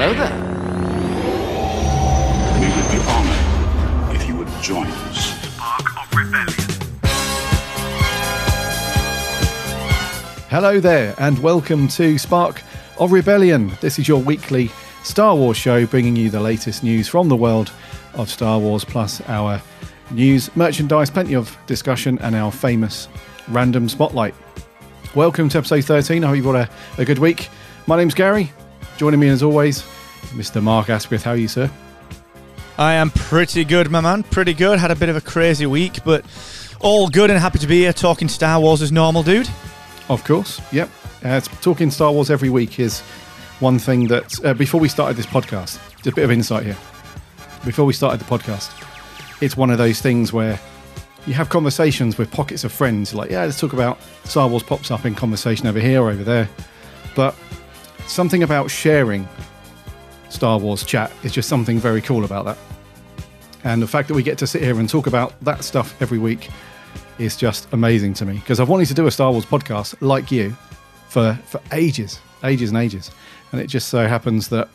Hello there. We would be honored if you would join us. Spark of Rebellion. Hello there, and welcome to Spark of Rebellion. This is your weekly Star Wars show, bringing you the latest news from the world of Star Wars, plus our news, merchandise, plenty of discussion, and our famous random spotlight. Welcome to episode 13. I hope you've got a, a good week. My name's Garry. Joining me as always, Mr. Mark Asquith. How are you, sir? I am pretty good, my man. Pretty good. Had a bit of a crazy week, but all good and happy to be here talking Star Wars as normal, dude. Of course. Yep. Uh, talking Star Wars every week is one thing that, uh, before we started this podcast, just a bit of insight here. Before we started the podcast, it's one of those things where you have conversations with pockets of friends, like, yeah, let's talk about Star Wars pops up in conversation over here or over there. But something about sharing Star Wars chat is just something very cool about that. And the fact that we get to sit here and talk about that stuff every week is just amazing to me because I've wanted to do a Star Wars podcast like you for for ages, ages and ages, and it just so happens that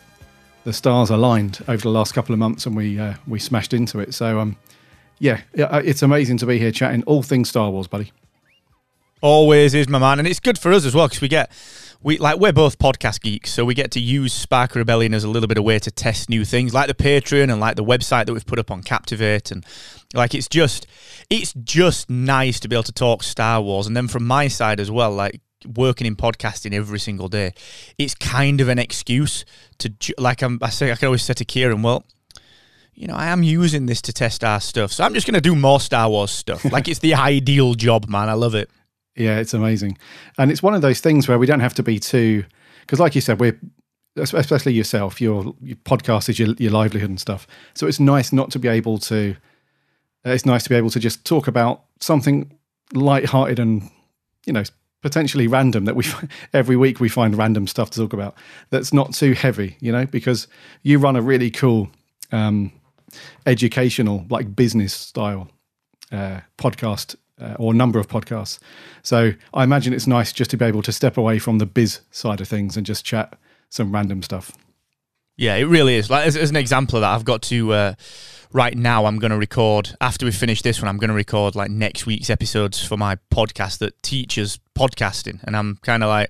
the stars aligned over the last couple of months and we uh, we smashed into it. So um, yeah, uh, it's amazing to be here chatting all things Star Wars, buddy. Always is, my man, and it's good for us as well because we get we like we're both podcast geeks, so we get to use Spark Rebellion as a little bit of way to test new things, like the Patreon and like the website that we've put up on Captivate, and like it's just it's just nice to be able to talk Star Wars, and then from my side as well, like working in podcasting every single day, it's kind of an excuse to like I'm, I say I can always say to Kieran, well. You know, I am using this to test our stuff, so I'm just going to do more Star Wars stuff. like it's the ideal job, man. I love it. Yeah, it's amazing, and it's one of those things where we don't have to be too because, like you said, we're especially yourself, your, your podcast is your, your livelihood and stuff. So it's nice not to be able to. It's nice to be able to just talk about something light-hearted and you know potentially random that we every week we find random stuff to talk about that's not too heavy, you know, because you run a really cool um, educational like business style uh, podcast uh, or number of podcasts. So I imagine it's nice just to be able to step away from the biz side of things and just chat some random stuff. Yeah, it really is. Like as, as an example of that, I've got to uh, right now. I'm going to record after we finish this one. I'm going to record like next week's episodes for my podcast that teaches podcasting, and I'm kind of like,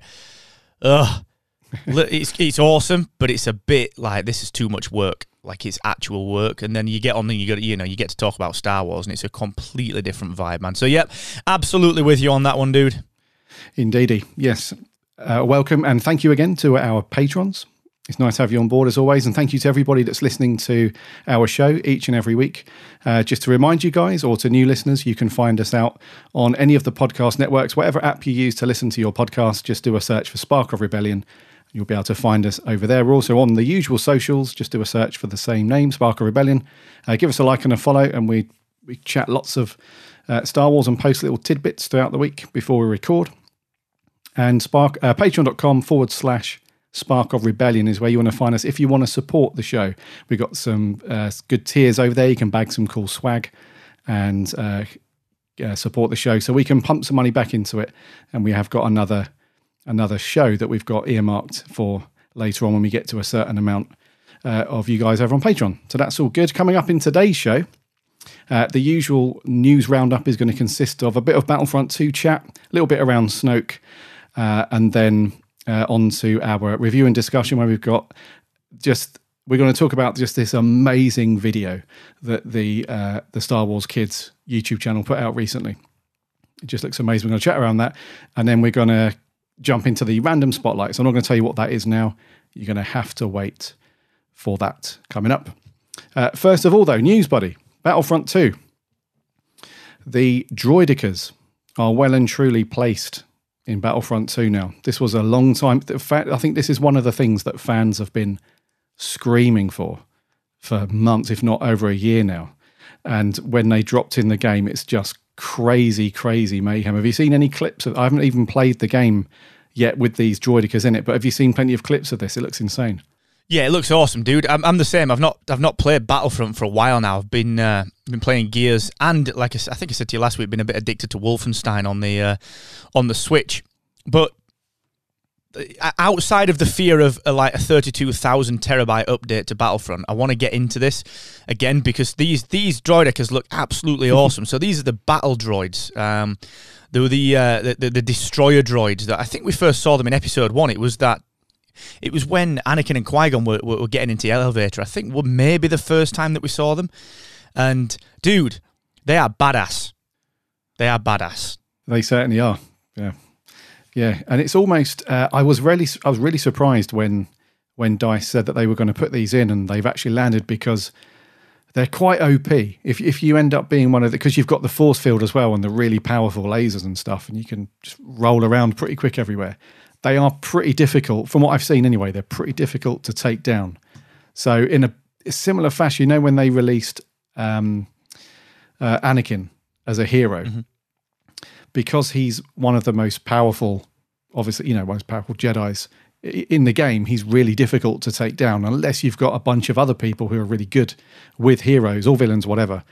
ugh, it's it's awesome, but it's a bit like this is too much work. Like it's actual work, and then you get on and you got you know you get to talk about Star Wars, and it's a completely different vibe, man. So yep, absolutely with you on that one, dude. Indeedy, yes. Uh, welcome and thank you again to our patrons. It's nice to have you on board as always, and thank you to everybody that's listening to our show each and every week. Uh, just to remind you guys, or to new listeners, you can find us out on any of the podcast networks, whatever app you use to listen to your podcast. Just do a search for Spark of Rebellion. You'll be able to find us over there. We're also on the usual socials. Just do a search for the same name, Spark of Rebellion. Uh, give us a like and a follow, and we we chat lots of uh, Star Wars and post little tidbits throughout the week before we record and spark uh, patreon.com forward slash spark of rebellion is where you want to find us if you want to support the show we've got some uh, good tiers over there you can bag some cool swag and uh, uh, support the show so we can pump some money back into it and we have got another another show that we've got earmarked for later on when we get to a certain amount uh, of you guys over on patreon so that's all good coming up in today's show uh, the usual news roundup is going to consist of a bit of Battlefront 2 chat, a little bit around Snoke, uh, and then uh, on to our review and discussion where we've got just we're going to talk about just this amazing video that the uh, the Star Wars Kids YouTube channel put out recently. It just looks amazing. We're going to chat around that, and then we're going to jump into the random spotlight. So I'm not going to tell you what that is now. You're going to have to wait for that coming up. Uh, first of all, though, news, buddy. Battlefront 2. The Droidekas are well and truly placed in Battlefront 2 now. This was a long time. In fact, I think this is one of the things that fans have been screaming for for months, if not over a year now. And when they dropped in the game, it's just crazy, crazy mayhem. Have you seen any clips of I haven't even played the game yet with these Droidekas in it, but have you seen plenty of clips of this? It looks insane. Yeah, it looks awesome, dude. I'm, I'm the same. I've not I've not played Battlefront for a while now. I've been uh, been playing Gears and like I think I said to you last week, been a bit addicted to Wolfenstein on the uh, on the Switch. But outside of the fear of uh, like a 32,000 terabyte update to Battlefront, I want to get into this again because these these Droidekas look absolutely awesome. So these are the battle droids. Um, they were the, uh, the, the the destroyer droids that I think we first saw them in episode one. It was that it was when Anakin and Qui Gon were, were, were getting into the elevator. I think well, maybe the first time that we saw them. And dude, they are badass. They are badass. They certainly are. Yeah, yeah, and it's almost. Uh, I was really, I was really surprised when when Dice said that they were going to put these in, and they've actually landed because they're quite OP. If if you end up being one of the, because you've got the force field as well and the really powerful lasers and stuff, and you can just roll around pretty quick everywhere. They are pretty difficult, from what I've seen anyway. They're pretty difficult to take down. So in a similar fashion, you know, when they released um, uh, Anakin as a hero, because he's one of the most powerful, obviously, you know, most powerful Jedi's in the game, he's really difficult to take down unless you've got a bunch of other people who are really good with heroes or villains, whatever.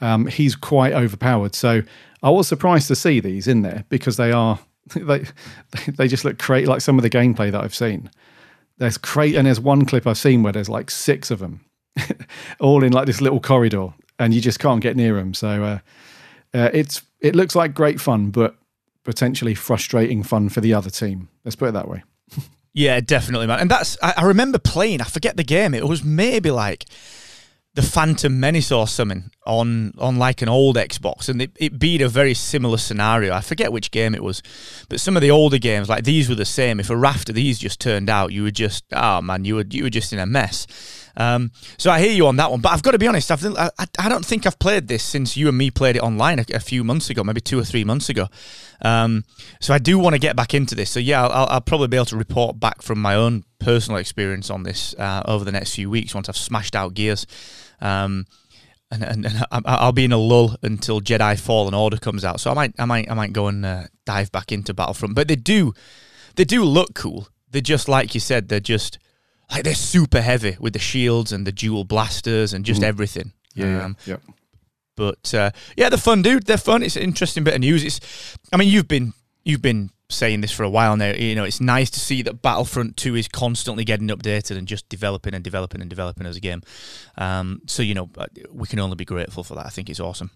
Um, he's quite overpowered. So I was surprised to see these in there because they are they they just look great. Like some of the gameplay that I've seen, there's great, and there's one clip I've seen where there's like six of them, all in like this little corridor, and you just can't get near them. So uh, uh, it's it looks like great fun, but potentially frustrating fun for the other team. Let's put it that way. Yeah, definitely, man. And that's I, I remember playing. I forget the game. It was maybe like the Phantom Menace or something on on like an old Xbox, and it, it beat a very similar scenario. I forget which game it was, but some of the older games like these were the same. If a raft of these just turned out, you were just oh man, you were you were just in a mess. Um, so I hear you on that one, but I've got to be honest. I've, I, I don't think I've played this since you and me played it online a, a few months ago, maybe two or three months ago. Um, so I do want to get back into this. So yeah, I'll, I'll probably be able to report back from my own personal experience on this uh, over the next few weeks once I've smashed out gears. Um, and, and, and I'll be in a lull until Jedi Fallen Order comes out. So I might, I might, I might go and uh, dive back into Battlefront. But they do, they do look cool. They're just like you said. They're just like they're super heavy with the shields and the dual blasters and just everything. Um, yeah. but uh, yeah, they're fun, dude. They're fun. It's an interesting bit of news. It's, I mean, you've been you've been saying this for a while now. You know, it's nice to see that Battlefront Two is constantly getting updated and just developing and developing and developing as a game. Um, so you know, uh, we can only be grateful for that. I think it's awesome.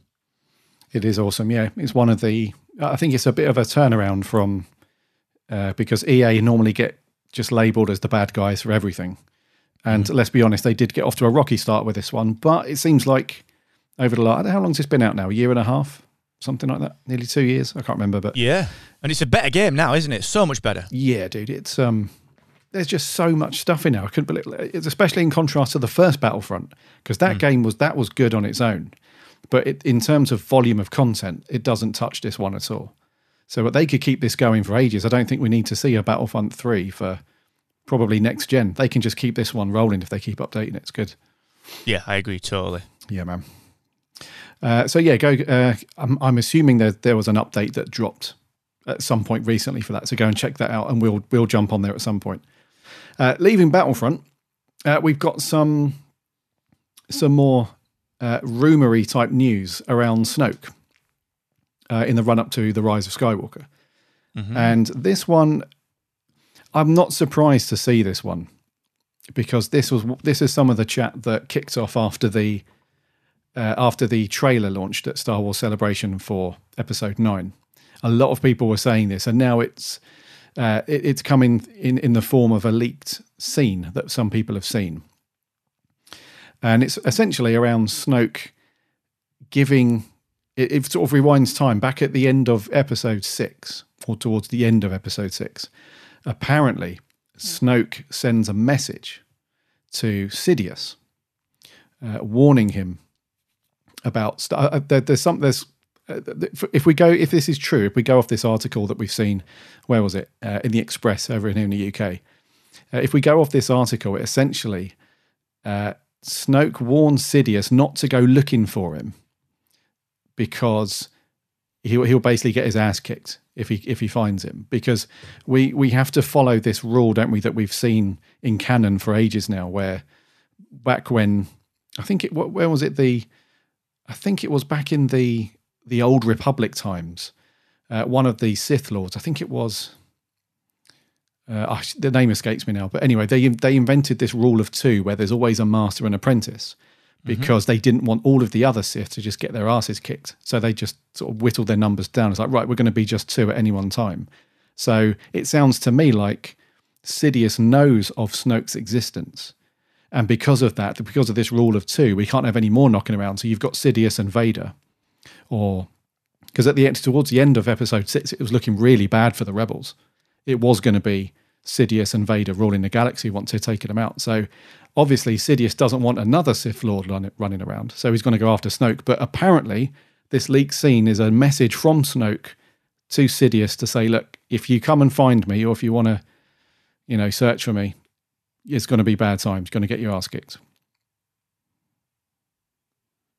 It is awesome. Yeah, it's one of the. I think it's a bit of a turnaround from uh, because EA normally get just labelled as the bad guys for everything, and let's be honest, they did get off to a rocky start with this one. But it seems like over the last how long's this been out now? A year and a half, something like that. Nearly two years. I can't remember, but Yeah, and it's a better game now, isn't it? So much better. yeah, dude, it's um. There's just so much stuff in there. I couldn't believe it's especially in contrast to the first Battlefront because that game was that was good on its own, but it, in terms of volume of content, it doesn't touch this one at all. So, but they could keep this going for ages. I don't think we need to see a Battlefront three for probably next gen. They can just keep this one rolling if they keep updating it. It's good. Yeah, I agree totally. Yeah, man. Uh, so yeah, go. Uh, I'm, I'm assuming that there was an update that dropped at some point recently for that. So go and check that out, and we'll we'll jump on there at some point. Uh, leaving Battlefront, uh, we've got some some more uh, rumory type news around Snoke uh, in the run up to the Rise of Skywalker, and this one, I'm not surprised to see this one because this was this is some of the chat that kicked off after the uh, after the trailer launched at Star Wars Celebration for Episode Nine. A lot of people were saying this, and now it's uh, it, it's coming in in the form of a leaked scene that some people have seen, and it's essentially around Snoke giving. It, it sort of rewinds time back at the end of Episode Six, or towards the end of Episode Six. Apparently, Snoke sends a message to Sidious, uh, warning him about st- uh, there, there's some there's uh, if we go, if this is true, if we go off this article that we've seen, where was it uh, in the Express over here in the UK? Uh, if we go off this article, it essentially uh, Snoke warns Sidious not to go looking for him because he'll he'll basically get his ass kicked if he if he finds him because we we have to follow this rule, don't we? That we've seen in canon for ages now, where back when I think it where was it the I think it was back in the the old Republic times. Uh, one of the Sith lords, I think it was. Uh, the name escapes me now, but anyway, they they invented this rule of two, where there's always a master and apprentice, because mm-hmm. they didn't want all of the other Sith to just get their asses kicked. So they just sort of whittled their numbers down. It's like, right, we're going to be just two at any one time. So it sounds to me like Sidious knows of Snoke's existence. And because of that, because of this rule of two, we can't have any more knocking around. So you've got Sidious and Vader, or because at the end, towards the end of episode six, it was looking really bad for the rebels. It was going to be Sidious and Vader ruling the galaxy once they'd taken them out. So obviously, Sidious doesn't want another Sith Lord running around, so he's going to go after Snoke. But apparently, this leaked scene is a message from Snoke to Sidious to say, "Look, if you come and find me, or if you want to, you know, search for me, it's going to be bad times. Going to get your ass kicked."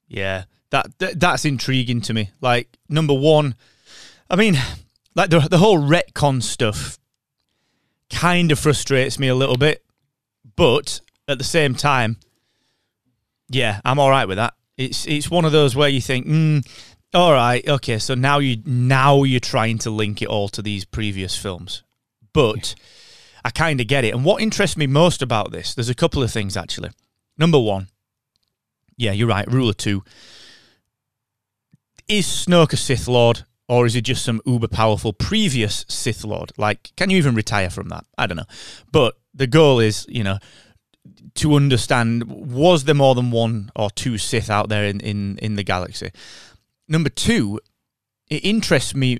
Yeah, that, that that's intriguing to me. Like number one, I mean, like the the whole retcon stuff kind of frustrates me a little bit, but at the same time, yeah, I'm all right with that. It's it's one of those where you think, mm, all right, okay, so now you now you're trying to link it all to these previous films, but I kind of get it. And what interests me most about this, there's a couple of things actually. Number one, yeah, you're right. Rule of two is Snoke a Sith Lord or is he just some uber powerful previous Sith Lord? Like, can you even retire from that? I don't know. But the goal is, you know, to understand was there more than one or two Sith out there in, in, in the galaxy? Number two, it interests me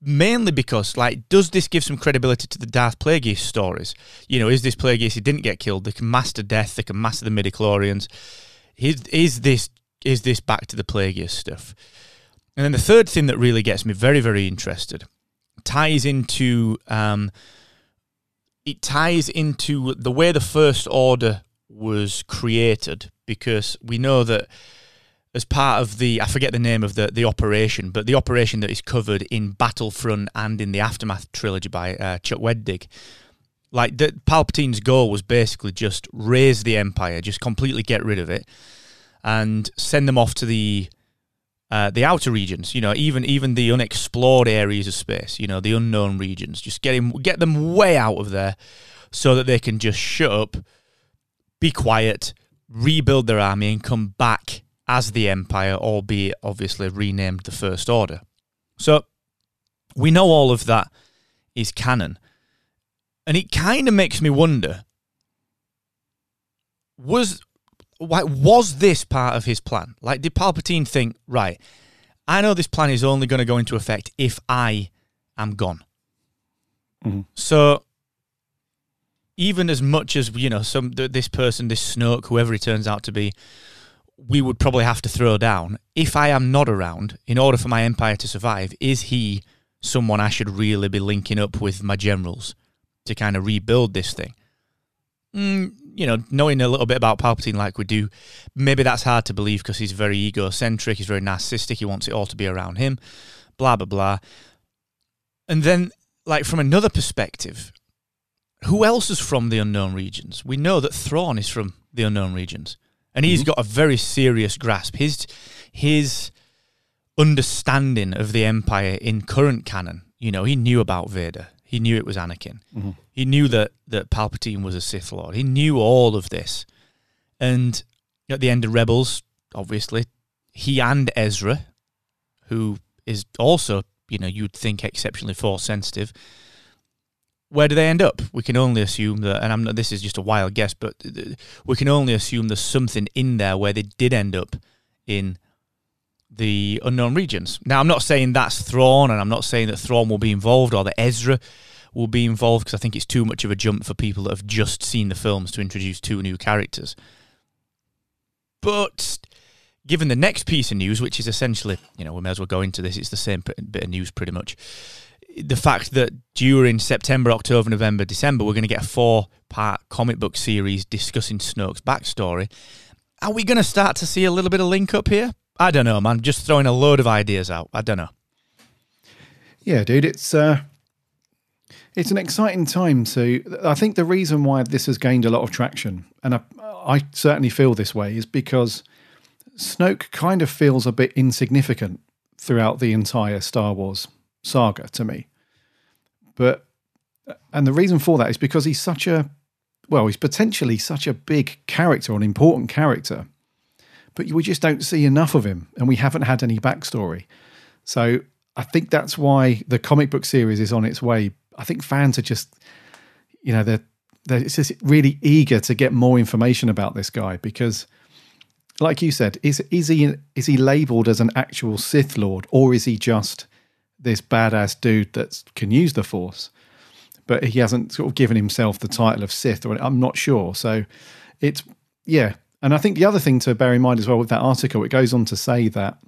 mainly because, like, does this give some credibility to the Darth Plagueis stories? You know, is this Plagueis he didn't get killed? They can master death. They can master the midichlorians. Is, is this is this back to the Plagueis stuff? And then the third thing that really gets me very, very interested ties into um, it ties into the way the First Order was created because we know that as part of the I forget the name of the the operation, but the operation that is covered in Battlefront and in the Aftermath trilogy by uh, Chuck Wendig. Like the Palpatine's goal was basically just raise the Empire, just completely get rid of it, and send them off to the uh, the outer regions. You know, even even the unexplored areas of space. You know, the unknown regions. Just get him, get them way out of there, so that they can just shut up, be quiet, rebuild their army, and come back as the Empire, albeit obviously renamed the First Order. So we know all of that is canon. And it kind of makes me wonder was why, was this part of his plan? Like, did Palpatine think, right, I know this plan is only going to go into effect if I am gone. Mm-hmm. So, even as much as, you know, some this person, this Snoke, whoever he turns out to be, we would probably have to throw down. If I am not around, in order for my empire to survive, is he someone I should really be linking up with my generals to kind of rebuild this thing? Mm, you know, knowing a little bit about Palpatine like we do, maybe that's hard to believe because he's very egocentric, he's very narcissistic, he wants it all to be around him, blah, blah, blah. And then, like, from another perspective, who else is from the unknown regions? We know that Thrawn is from the unknown regions and he's mm-hmm. got a very serious grasp. His his understanding of the Empire in current canon, you know, he knew about Vader. He knew it was Anakin. Mm-hmm. He knew that that Palpatine was a Sith Lord. He knew all of this. And at the end of Rebels, obviously, he and Ezra, who is also, you know, you'd think exceptionally force sensitive, where do they end up? We can only assume that, and I'm not, this is just a wild guess, but we can only assume there's something in there where they did end up in the unknown regions. Now, I'm not saying that's Thrawn, and I'm not saying that Thrawn will be involved or that Ezra will be involved because I think it's too much of a jump for people that have just seen the films to introduce two new characters. But given the next piece of news, which is essentially, you know, we may as well go into this. It's the same bit of news, pretty much. The fact that during September, October, November, December, we're going to get a four-part comic book series discussing Snoke's backstory. Are we going to start to see a little bit of link up here? I don't know, man. Just throwing a load of ideas out. I don't know. Yeah, dude, it's uh, it's an exciting time. So I think the reason why this has gained a lot of traction, and I, I certainly feel this way, is because Snoke kind of feels a bit insignificant throughout the entire Star Wars saga to me. But and the reason for that is because he's such a well, he's potentially such a big character, an important character, but we just don't see enough of him, and we haven't had any backstory. So I think that's why the comic book series is on its way. I think fans are just, you know, they're they're just really eager to get more information about this guy because like you said, is is he is he labeled as an actual Sith Lord, or is he just this badass dude that can use the Force? But he hasn't sort of given himself the title of Sith, or I'm not sure. So it's yeah, and I think the other thing to bear in mind as well with that article, it goes on to say that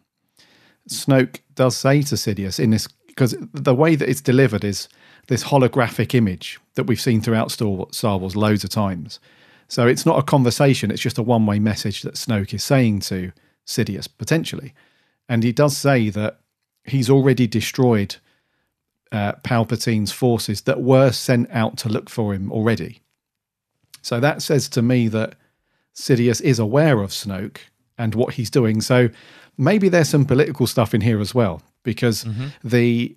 Snoke does say to Sidious in this because the way that it's delivered is this holographic image that we've seen throughout Star Wars loads of times so it's not a conversation, it's just a one way message that Snoke is saying to Sidious, potentially. And he does say that he's already destroyed uh, Palpatine's forces that were sent out to look for him already. So that says to me that Sidious is aware of Snoke and what he's doing. So maybe there's some political stuff in here as well, because mm-hmm. the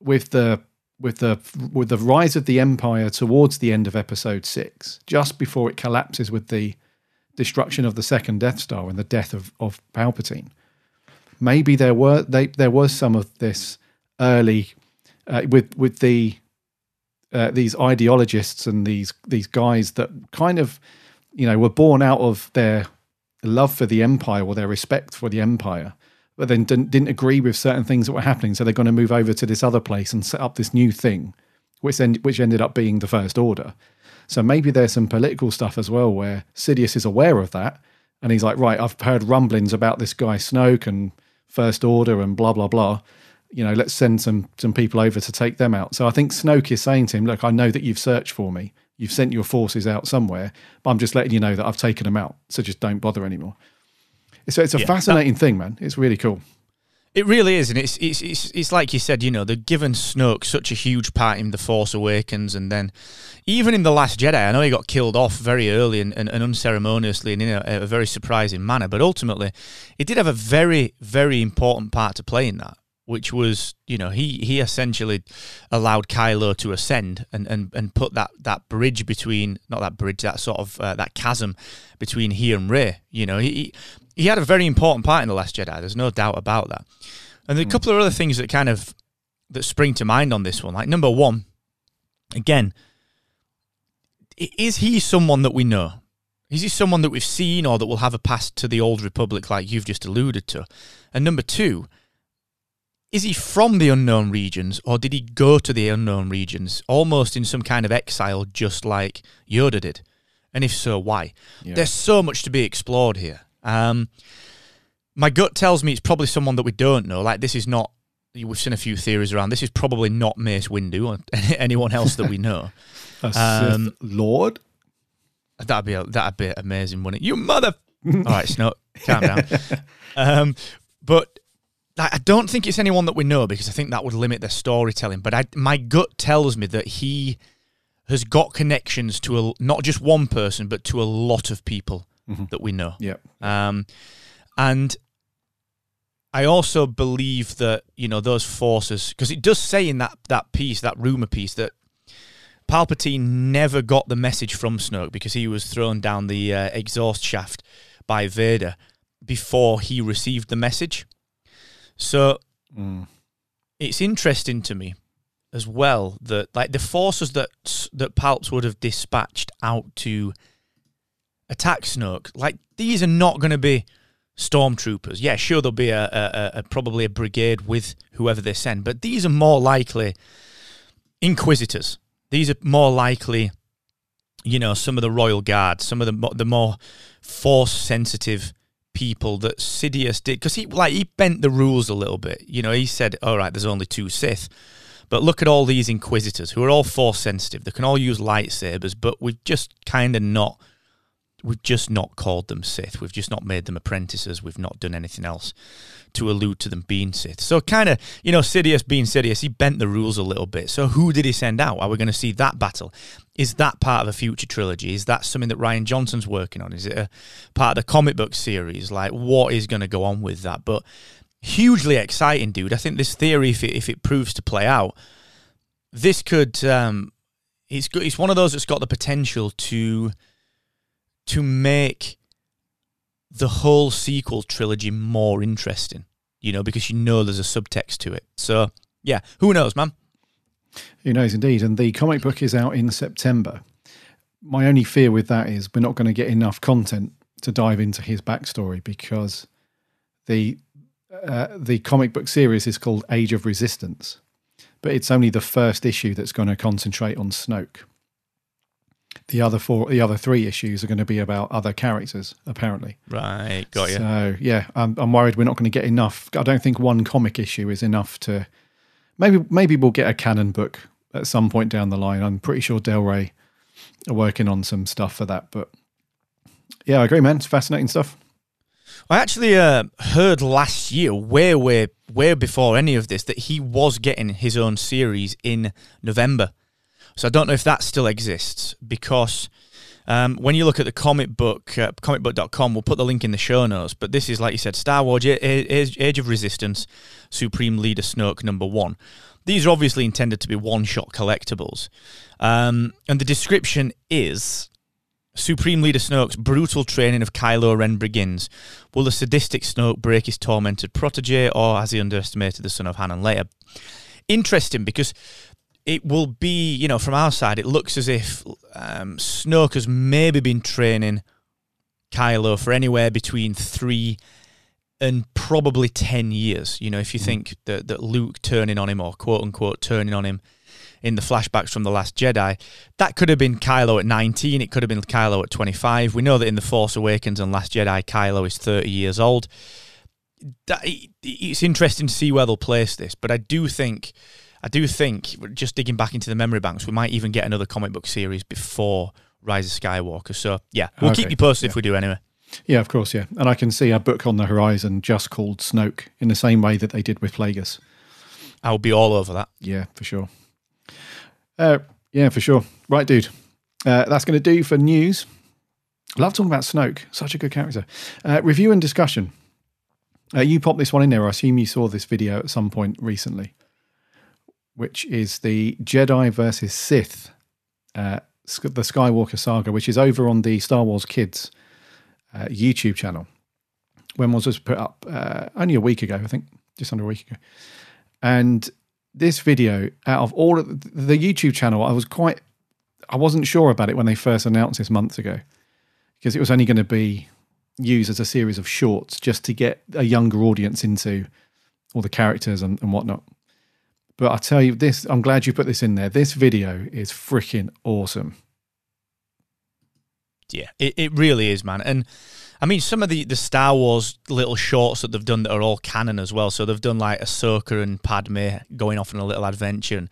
with the with the with the rise of the empire towards the end of episode 6 just before it collapses with the destruction of the second death star and the death of of palpatine. Maybe there were they, there was some of this early uh, with with the uh, these ideologists and these these guys that kind of you know were born out of their love for the empire or their respect for the empire but then didn't, didn't agree with certain things that were happening. So they're going to move over to this other place and set up this new thing, which, end, which ended up being the First Order. So maybe there's some political stuff as well where Sidious is aware of that. And he's like, right, I've heard rumblings about this guy Snoke and First Order and blah, blah, blah. You know, let's send some some people over to take them out. So I think Snoke is saying to him, look, I know that you've searched for me. You've sent your forces out somewhere, but I'm just letting you know that I've taken them out. So just don't bother anymore. It's it's a yeah, fascinating that, thing, man. It's really cool. It really is, and it's, it's it's it's like you said. You know, they've given Snoke such a huge part in the Force Awakens, and then even in the Last Jedi, I know he got killed off very early and, and, and unceremoniously and in a, a, very surprising manner. But ultimately, he did have a very very important part to play in that, which was you know he he essentially allowed Kylo to ascend and and, and put that that bridge between not that bridge that sort of uh, that chasm between he and Rey. You know, he he had a very important part in the Last Jedi. There's no doubt about that. And a hmm. couple of other things that kind of that spring to mind on this one. Like number one, again, is he someone that we know? Is he someone that we've seen or that will have a past to the old republic like you've just alluded to? And number two, is he from the unknown regions or did he go to the unknown regions almost in some kind of exile just like Yoda did? And if so, why? Yeah. There's so much to be explored here. Um, my gut tells me it's probably someone that we don't know. Like this is not. We've seen a few theories around. This is probably not Mace Windu or anyone else that we know. um, Lord. That'd be a, that'd be amazing, wouldn't it? You mother. All right, Snoke, calm down. Um, but I don't think it's anyone that we know because I think that would limit their storytelling. But I, my gut tells me that he has got connections to a, not just one person, but to a lot of people mm-hmm. that we know. Yeah. Um, and I also believe that you know those forces because it does say in that that piece, that rumor piece, that Palpatine never got the message from Snoke because he was thrown down the uh, exhaust shaft by Vader before he received the message. So mm. it's interesting to me as well that like the forces that that Palps would have dispatched out to attack Snoke. Like these are not going to be stormtroopers. Yeah, sure there'll be a, a, a, probably a brigade with whoever they send, but these are more likely inquisitors. These are more likely, you know, some of the royal guard, some of the the more force sensitive people that Sidious did because he like he bent the rules a little bit. You know, he said, "All right, there's only two Sith." But look at all these Inquisitors who are all force sensitive. They can all use lightsabers, but we've just kind of not we've just not called them Sith. We've just not made them apprentices. We've not done anything else to allude to them being Sith. So kind of, you know, Sidious being Sidious, he bent the rules a little bit. So who did he send out? Are we going to see that battle? Is that part of a future trilogy? Is that something that Rian Johnson's working on? Is it a part of the comic book series? Like, what is going to go on with that? But hugely exciting, dude. I think this theory, if it, if it proves to play out, this could. Um, it's good. It's one of those that's got the potential to to make the whole sequel trilogy more interesting, you know, because you know there's a subtext to it. So, yeah, who knows, man? Who knows, indeed. And the comic book is out in September. My only fear with that is we're not going to get enough content to dive into his backstory because the uh, the comic book series is called Age of Resistance, but it's only the first issue that's going to concentrate on Snoke the other four, the other three issues are going to be about other characters, apparently. Right, got you. So yeah, I'm, I'm worried we're not going to get enough. I don't think one comic issue is enough to. Maybe maybe we'll get a canon book at some point down the line. I'm pretty sure Del Rey are working on some stuff for that. But yeah, I agree, man. It's fascinating stuff. I actually uh, heard last year, way, way, way before any of this, that he was getting his own series in November. So I don't know if that still exists because um, when you look at the comic book, uh, comicbook.com, we'll put the link in the show notes. But this is, like you said, Star Wars Age, Age of Resistance, Supreme Leader Snoke number one. These are obviously intended to be one shot collectibles. Um, and the description is Supreme Leader Snoke's brutal training of Kylo Ren begins. Will the sadistic Snoke break his tormented protege, or has he underestimated the son of Han and Leia? Interesting because it will be, you know, from our side, it looks as if um, Snoke has maybe been training Kylo for anywhere between three and probably 10 years. You know, if you mm. think that, that Luke turning on him or quote unquote turning on him in the flashbacks from The Last Jedi, that could have been Kylo at 19, it could have been Kylo at 25. We know that in The Force Awakens and Last Jedi, Kylo is 30 years old. That, it's interesting to see where they'll place this, but I do think I do think, just digging back into the memory banks, we might even get another comic book series before Rise of Skywalker. So, yeah, we'll okay. keep you posted yeah. if we do anyway. Yeah, of course, yeah. And I can see a book on the horizon just called Snoke in the same way that they did with Plagueis. I'll be all over that. Yeah, for sure. Uh, yeah, for sure. Right, dude. Uh, that's going to do for news. Love talking about Snoke. Such a good character. Uh, review and discussion. Uh, you popped this one in there. I assume you saw this video at some point recently which is the Jedi versus Sith, uh, the Skywalker saga, which is over on the Star Wars Kids uh, YouTube channel. When was this put up? Uh, only a week ago, I think, just under a week ago. And this video, out of all of the YouTube channel, I was quite, I wasn't sure about it when they first announced this months ago, because it was only going to be used as a series of shorts just to get a younger audience into all the characters and, and whatnot. But I tell you this, I'm glad you put this in there. This video is freaking awesome. Yeah, it, it really is, man. And I mean, some of the, the Star Wars little shorts that they've done that are all canon as well. So they've done like Ahsoka and Padme going off on a little adventure and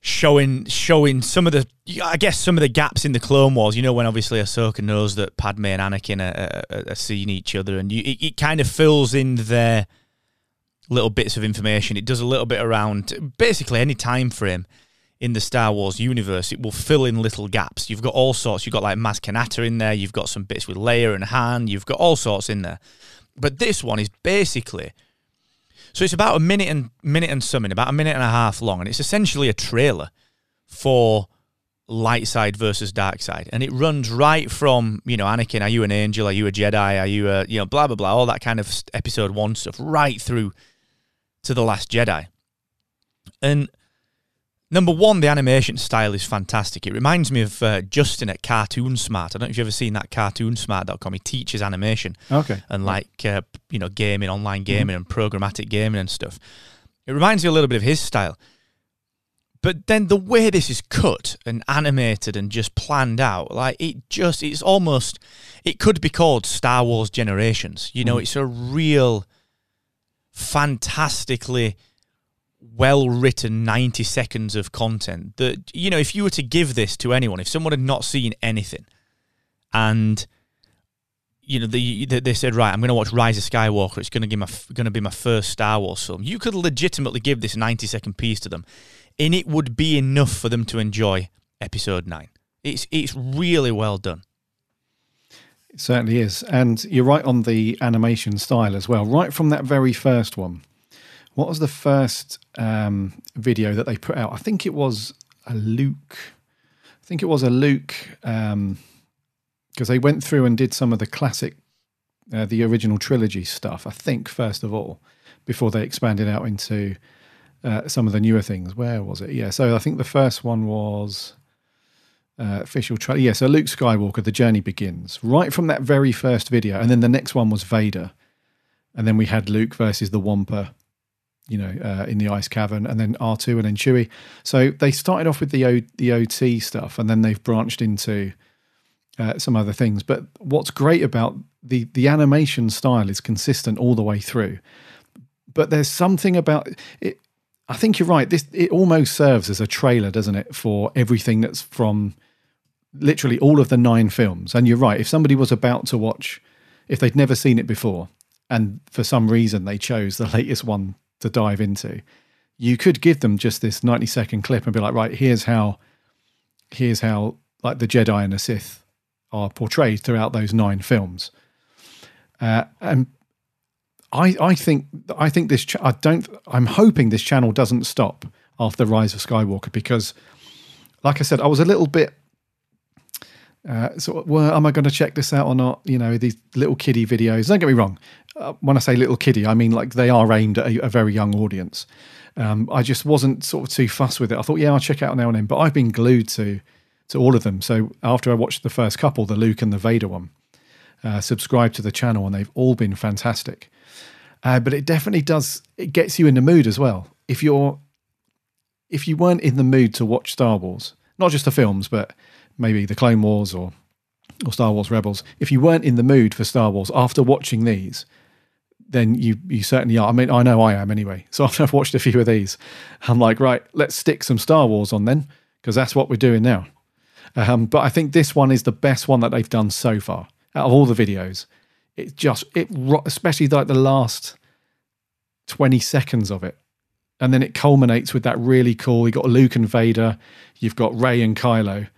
showing showing some of the I guess some of the gaps in the Clone Wars. You know, when obviously Ahsoka knows that Padme and Anakin are, are, are seeing each other, and you, it, it kind of fills in their little bits of information. It does a little bit around basically any time frame in the Star Wars universe. It will fill in little gaps. You've got all sorts. You've got like Maz Kanata in there. You've got some bits with Leia and Han. You've got all sorts in there. But this one is basically so it's about a minute and minute and something, about a minute and a half long, and it's essentially a trailer for light side versus dark side and it runs right from you know anakin are you an angel are you a jedi are you a you know blah blah blah all that kind of episode one stuff right through to The Last Jedi. And number one, the animation style is fantastic. It reminds me of uh, Justin at Cartoon Smart. I don't know if you've ever seen that cartoonsmart.com. He teaches animation. Okay. And like, uh, you know, gaming, online gaming, mm-hmm. and programmatic gaming and stuff. It reminds me a little bit of his style. But then the way this is cut and animated and just planned out, like it just, it's almost, it could be called Star Wars Generations. You know, it's a real, fantastically well written 90 seconds of content that, you know, if you were to give this to anyone, if someone had not seen anything and, you know, the, the, they said, right, I'm going to watch Rise of Skywalker. It's going to my going to be my first Star Wars film. You could legitimately give this 90 second piece to them, and it would be enough for them to enjoy Episode Nine. It's it's really well done. It certainly is. And you're right on the animation style as well. Right from that very first one. What was the first um, video that they put out? I think it was a Luke. I think it was a Luke because um, they went through and did some of the classic, uh, the original trilogy stuff. I think first of all, before they expanded out into uh, some of the newer things. Where was it? Yeah. So I think the first one was uh, official trailer. Yeah, so Luke Skywalker, the journey begins right from that very first video, and then the next one was Vader, and then we had Luke versus the Wampa, you know, uh, in the ice cavern, and then R two, and then Chewie. So they started off with the o, the OT stuff, and then they've branched into uh, some other things. But what's great about the the animation style is consistent all the way through. But there's something about it. I think you're right. This it almost serves as a trailer, doesn't it, for everything that's from literally all of the nine films. And you're right. If somebody was about to watch, if they'd never seen it before, and for some reason they chose the latest one to dive into, you could give them just this 90 second clip and be like, right, here's how, here's how like the Jedi and the Sith are portrayed throughout those nine films. Uh, and I, I think, I think this, I don't, I'm hoping this channel doesn't stop after Rise of Skywalker because, like I said, I was a little bit uh, so, well, am I going to check this out or not? You know, these little kiddie videos. Don't get me wrong. Uh, when I say little kiddie, I mean like they are aimed at a, a very young audience. Um, I just wasn't sort of too fussed with it. I thought, yeah, I'll check out now and then. But I've been glued to to all of them. So after I watched the first couple, the Luke and the Vader one, uh, subscribed to the channel, and they've all been fantastic. Uh, but it definitely does. It gets you in the mood as well. If you're if you weren't in the mood to watch Star Wars, not just the films, but maybe the Clone Wars or or Star Wars Rebels, if you weren't in the mood for Star Wars after watching these, then you you certainly are. I mean, I know I am anyway. So after I've watched a few of these, I'm like, right, let's stick some Star Wars on then, because that's what we're doing now. Um, but I think this one is the best one that they've done so far out of all the videos. It just it especially like the last twenty seconds of it, and then it culminates with that really cool. You got Luke and Vader, you've got Rey and Kylo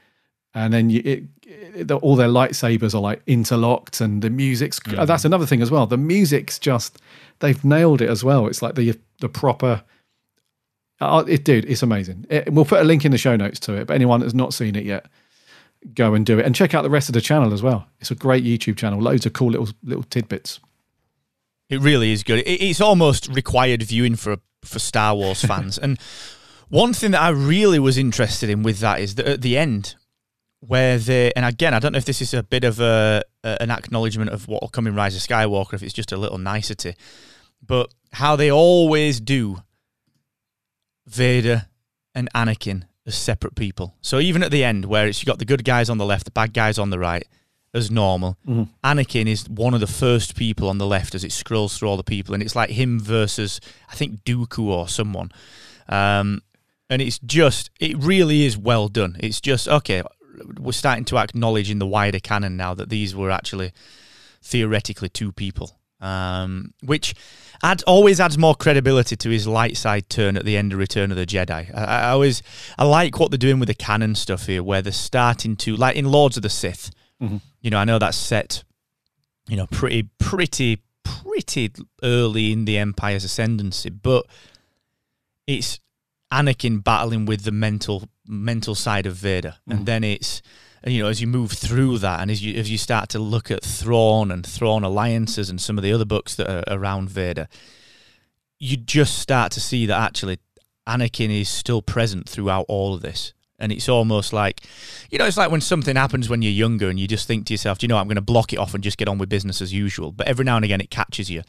and then you, it, it, all their lightsabers are like interlocked, and the music's mm. that's another thing as well. The music's just they've nailed it as well. It's like the the proper. Uh, it, dude, it's amazing. It, we'll put a link in the show notes to it. But anyone that's not seen it yet, go and do it, and check out the rest of the channel as well. It's a great YouTube channel. Loads of cool little little tidbits. It really is good. it's almost required viewing for for Star Wars fans. and one thing that I really was interested in with that is that at the end, where they and again I don't know if this is a bit of a, a an acknowledgement of what will come in Rise of Skywalker if it's just a little nicety, but how they always do Vader and Anakin as separate people. So even at the end where it's you got the good guys on the left, the bad guys on the right, as normal. Mm-hmm. Anakin is one of the first people on the left as it scrolls through all the people, and it's like him versus I think Dooku or someone. Um, and it's just it really is well done. It's just okay we're starting to acknowledge in the wider canon now that these were actually theoretically two people, um, which add, always adds more credibility to his light side turn at the end of Return of the Jedi. I, I always I like what they're doing with the canon stuff here, where they're starting to like in Lords of the Sith. Mm-hmm. You know, I know that's set, you know, pretty pretty pretty early in the Empire's ascendancy, but it's Anakin battling with the mental mental side of Vader, mm. and then it's you know as you move through that, and as you as you start to look at Thrawn and Thrawn alliances and some of the other books that are around Vader, you just start to see that actually Anakin is still present throughout all of this. And it's almost like, you know, it's like when something happens when you're younger and you just think to yourself, you know, I'm going to block it off and just get on with business as usual. But every now and again it catches you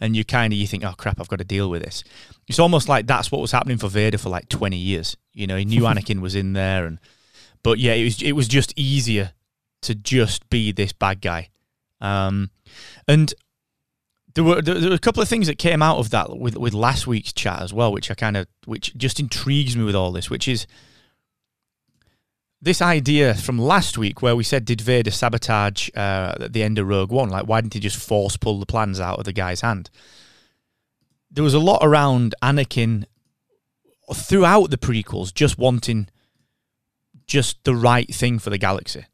and you kind of you think, oh crap, I've got to deal with this. It's almost like that's what was happening for Vader for like twenty years. You know, he knew Anakin was in there, and but yeah, it was it was just easier to just be this bad guy. Um, and there were there were a couple of things that came out of that with with last week's chat as well, which I kind of which just intrigues me with all this, which is this idea from last week where we said did Vader sabotage uh, at the end of Rogue One? Like, why didn't he just force pull the plans out of the guy's hand? There was a lot around Anakin throughout the prequels, just wanting just the right thing for the galaxy.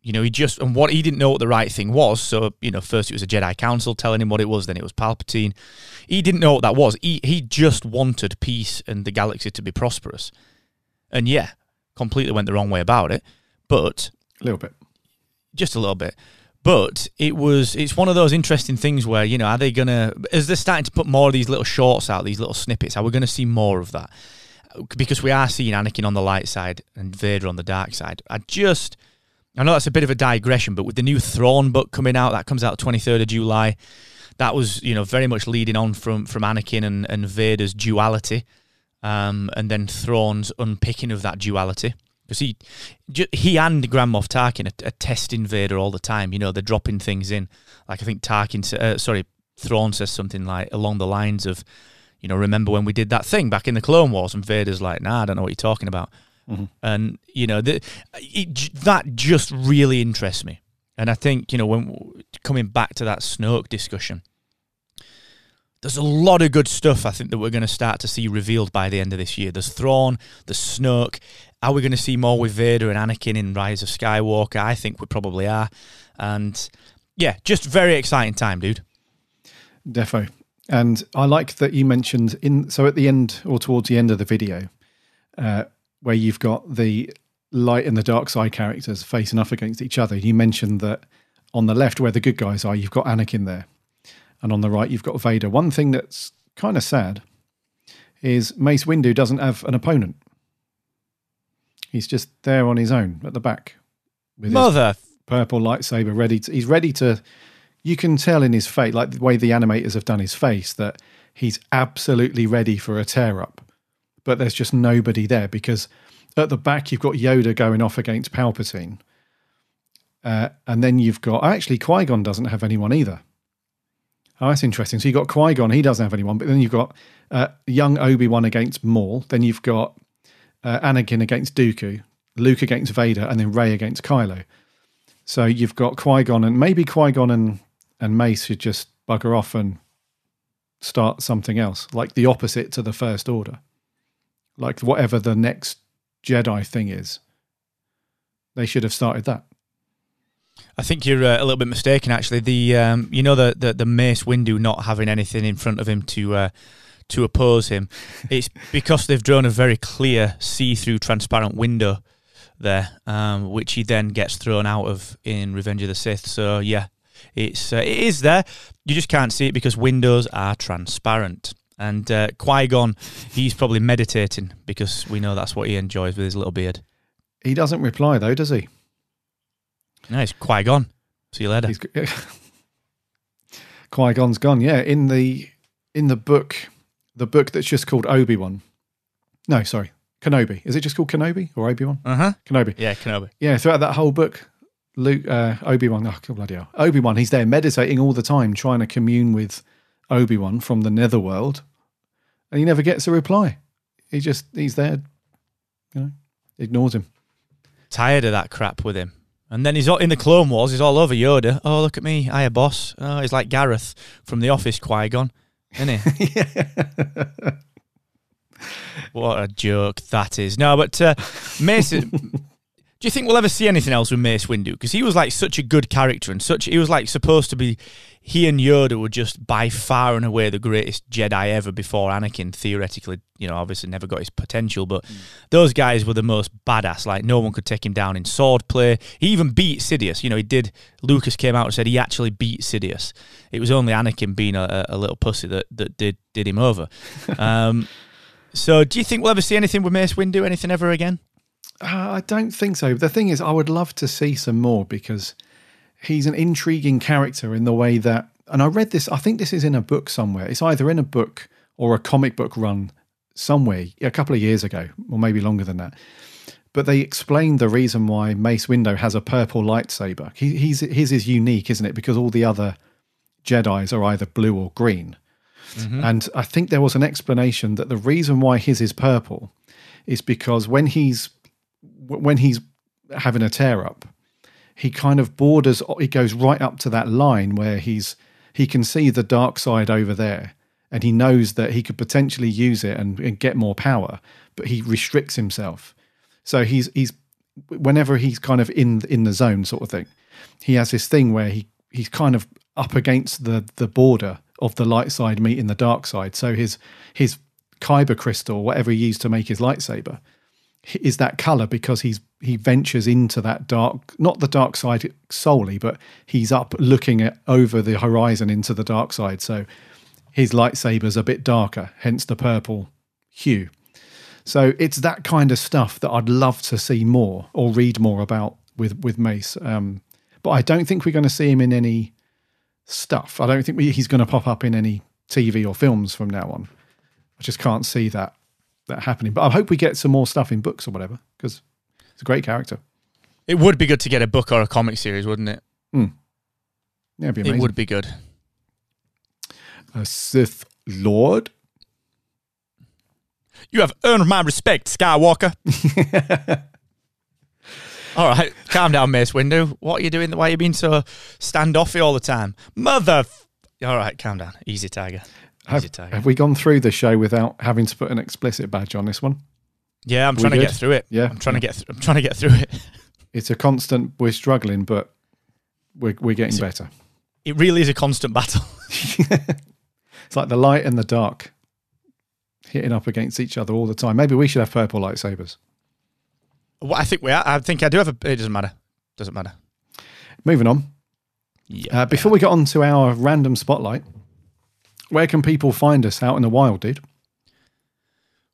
You know, he just and what he didn't know what the right thing was. So you know, first it was a Jedi Council telling him what it was, then it was Palpatine. He didn't know what that was. He he just wanted peace and the galaxy to be prosperous. And yeah, completely went the wrong way about it, but a little bit, just a little bit. But it was it's one of those interesting things where you know are they gonna as they're starting to put more of these little shorts out, these little snippets, are we going to see more of that? Because we are seeing Anakin on the light side and Vader on the dark side. I just I know that's a bit of a digression, but with the new Thrawn book coming out, that comes out twenty third of July. That was you know very much leading on from from Anakin and, and Vader's duality um, and then Thrawn's unpicking of that duality. Because he, he and Grand Moff Tarkin are, are, testing Vader all the time. You know, they're dropping things in. Like I think Tarkin, uh, sorry, Thrawn says something like along the lines of, you know, remember when we did that thing back in the Clone Wars? And Vader's like, nah, I don't know what you're talking about. Mm-hmm. And you know, the, it, that just really interests me. And I think you know, when coming back to that Snoke discussion, there's a lot of good stuff I think that we're going to start to see revealed by the end of this year. There's Thrawn, there's Snoke. Are we going to see more with Vader and Anakin in Rise of Skywalker? I think we probably are. And yeah, just very exciting time, dude. Defo. And I like that you mentioned in so at the end or towards the end of the video, uh, where you've got the light and the dark side characters facing off against each other. You mentioned that on the left, where the good guys are, you've got Anakin there and on the right you've got Vader. One thing that's kind of sad is Mace Windu doesn't have an opponent. He's just there on his own at the back with Mother purple lightsaber ready to he's ready to you can tell in his face like the way the animators have done his face that he's absolutely ready for a tear up. But there's just nobody there because at the back you've got Yoda going off against Palpatine. Uh, and then you've got actually Qui Gon doesn't have anyone either. Oh, that's interesting. So you've got Qui Gon, he doesn't have anyone, but then you've got uh, young Obi Wan against Maul. Then you've got uh, Anakin against Dooku, Luke against Vader, and then Rey against Kylo. So you've got Qui Gon, and maybe Qui Gon and, and Mace should just bugger off and start something else, like the opposite to the First Order. Like whatever the next Jedi thing is, they should have started that. I think you're uh, a little bit mistaken. Actually, the um, you know the, the the Mace Windu not having anything in front of him to uh, to oppose him. It's because they've drawn a very clear, see-through, transparent window there, um, which he then gets thrown out of in Revenge of the Sith. So yeah, it's uh, it is there. You just can't see it because windows are transparent. And uh, Qui Gon, he's probably meditating because we know that's what he enjoys with his little beard. He doesn't reply though, does he? Nice. Qui Gon. See you later. Qui Gon's gone. Yeah, in the in the book, the book that's just called Obi Wan. No, sorry, Kenobi. Is it just called Kenobi or Obi Wan? Uh huh. Kenobi. Yeah, Kenobi. Yeah, throughout that whole book, Luke, uh, Obi Wan. Oh, bloody hell, Obi Wan. He's there meditating all the time, trying to commune with Obi Wan from the Netherworld, and he never gets a reply. He just he's there, you know, ignores him. Tired of that crap with him. And then he's in the Clone Wars. He's all over Yoda. Oh, look at me, I a boss. Oh, he's like Gareth from The Office. Qui Gon, isn't he? what a joke that is. No, but uh, Mason. Do you think we'll ever see anything else with Mace Windu? Because he was like such a good character and such. He was like supposed to be. He and Yoda were just by far and away the greatest Jedi ever. Before Anakin, theoretically, you know, obviously never got his potential, but mm. those guys were the most badass. Like no one could take him down in swordplay. He even beat Sidious. You know, he did. Lucas came out and said he actually beat Sidious. It was only Anakin being a, a little pussy that that did did him over. um, so, do you think we'll ever see anything with Mace Windu? Anything ever again? Uh, I don't think so. The thing is, I would love to see some more because he's an intriguing character in the way that and I read this. I think this is in a book somewhere. It's either in a book or a comic book run somewhere a couple of years ago, or maybe longer than that. But they explained the reason why Mace Windu has a purple lightsaber. He, he's, his is unique, isn't it? Because all the other Jedi's are either blue or green. And I think there was an explanation that the reason why his is purple is because when he's when he's having a tear up, he kind of borders. He goes right up to that line where he's he can see the dark side over there, and he knows that he could potentially use it and, and get more power, but he restricts himself. So he's he's whenever he's kind of in in the zone sort of thing, he has this thing where he he's kind of up against the the border of the light side meeting the dark side. So his his kyber crystal, whatever he used to make his lightsaber, is that color because he's he ventures into that dark not the dark side solely but he's up looking at over the horizon into the dark side. So his lightsaber's a bit darker hence the purple hue. So it's that kind of stuff that I'd love to see more or read more about with with Mace. Um, but I don't think we're going to see him in any stuff. I don't think we, he's going to pop up in any TV or films from now on. I just can't see that that happening. But I hope we get some more stuff in books or whatever because it's a great character. It would be good to get a book or a comic series, wouldn't it? Hmm. Yeah, it'd be amazing. It would be good. A Sith Lord. You have earned my respect, Skywalker. all right, calm down, Mace Windu. What are you doing? Why are you being so standoffy all the time? Mother. F- all right, calm down. Easy, Tiger. Have, have we gone through the show without having to put an explicit badge on this one? Yeah, I'm We trying to get through it. Yeah. I'm trying to get. Th- I'm trying to get through it. It's a constant. We're struggling, but we're we're getting better. It really is a constant battle. It's like the light and the dark hitting up against each other all the time. Maybe we should have purple lightsabers. Well, I think we are. I think I do have a. It doesn't matter. Doesn't matter. Moving on. Yeah. Uh, before we get on to our random spotlight, where can people find us out in the wild, dude?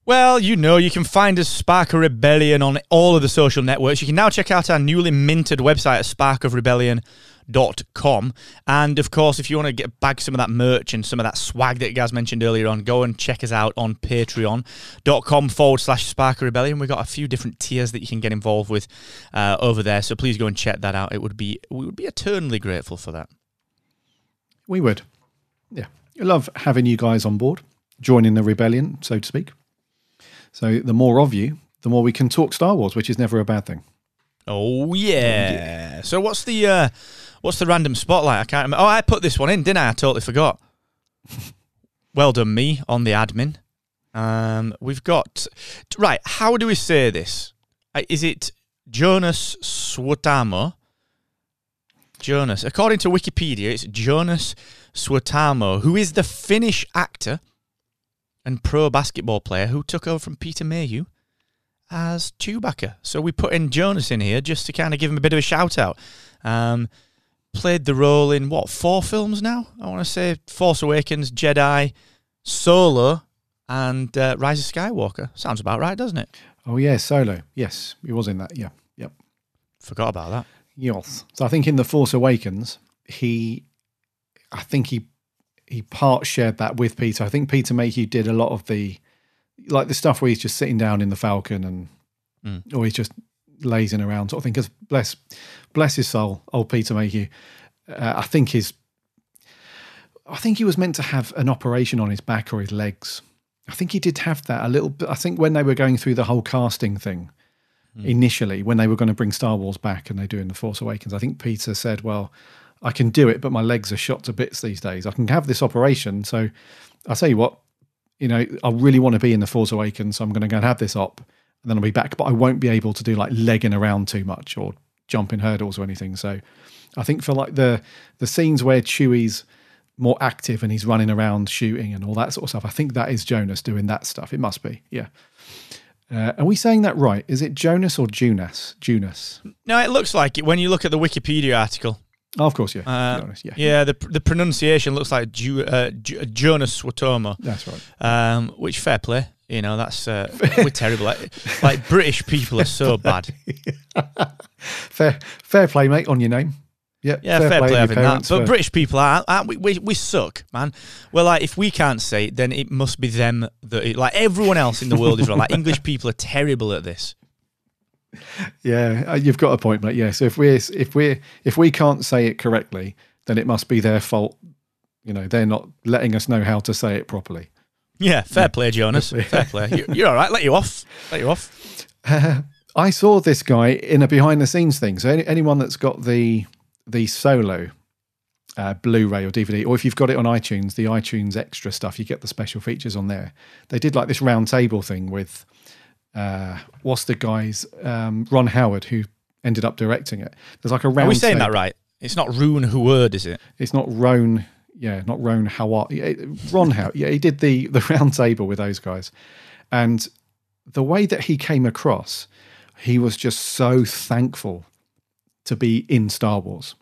Well, you know, you can find us Spark of Rebellion on all of the social networks. You can now check out our newly minted website at sparkofrebellion.com. And of course, if you want to get bag some of that merch and some of that swag that Gaz mentioned earlier on, go and check us out on patreon.com forward slash Spark of Rebellion. We've got a few different tiers that you can get involved with uh, over there. So please go and check that out. It would be we would be eternally grateful for that. We would. Yeah. I love having you guys on board, joining the rebellion, so to speak. So the more of you, the more we can talk Star Wars, which is never a bad thing. Oh yeah. So what's the uh, what's the random spotlight? I can't remember. Oh, I put this one in, didn't I? I totally forgot. well done, me on the admin. Um, we've got right. How do we say this? Uh, Is it Jonas Suotamo? Jonas, according to Wikipedia, it's Jonas Suotamo, who is the Finnish actor and pro basketball player who took over from Peter Mayhew as Chewbacca. So we put in Jonas in here just to kind of give him a bit of a shout out. Um, played the role in what four films now? I want to say Force Awakens, Jedi, Solo, and uh, Rise of Skywalker. Sounds about right, doesn't it? Oh yeah, Solo. Yes, he was in that. Yeah. Yep. Forgot about that. Yes. So I think in the Force Awakens, he, I think he, he part shared that with Peter. I think Peter Mayhew did a lot of the, like the stuff where he's just sitting down in the Falcon and, Mm. or he's just lazing around sort of thing. Because bless, bless his soul, old Peter Mayhew. Uh, I think his, I think he was meant to have an operation on his back or his legs. I think he did have that a little bit. I think when they were going through the whole casting thing, initially when they were going to bring Star Wars back and they're doing The Force Awakens. I think Peter said, Well, I can do it, but my legs are shot to bits these days. I can have this operation. So I'll tell you what, you know, I really want to be in The Force Awakens. So I'm going to go and have this op and then I'll be back, but I won't be able to do like legging around too much or jumping hurdles or anything. So I think for like the the scenes where Chewie's more active and he's running around shooting and all that sort of stuff, I think that is Jonas doing that stuff. It must be, yeah. Uh, are we saying that right? Is it Jonas or Junas? Junas. No, it looks like it when you look at the Wikipedia article. Oh, of course, yeah. Uh, yeah. Yeah, the the pronunciation looks like Ju, uh, Ju, Jonas Suotamo. That's right. Um, which fair play. You know, that's uh, we're terrible. Like, like British people are so bad. Fair, fair play, mate, on your name. Yeah, Yeah, fair, play, to your having that. But for- British people are, aren't we, we? We suck, man. Well, like if we can't say it, then it must be them that. It, like everyone else in the world is wrong. Like English people are terrible at this. Yeah, uh, you've got a point, mate. Yeah, so if we're if we're if we can't say it correctly, then it must be their fault. You know, they're not letting us know how to say it properly. Yeah, fair play, Jonas. fair play. You, you're all right. Let you off. Let you off. I saw this guy in a behind the scenes thing. So any, anyone that's got the the solo uh, Blu-ray or DVD, or if you've got it on iTunes, the iTunes extra stuff, you get the special features on there. They did like this round table thing with uh, what's the guy's um, Ron Howard who ended up directing it. There's like a round. Are we saying that right? It's not Rune Howard, is it? It's not Roan. Yeah, not Roan Howard. Yeah, Ron Howard. Yeah, he did the the round table with those guys, and the way that he came across, he was just so thankful to be in Star Wars.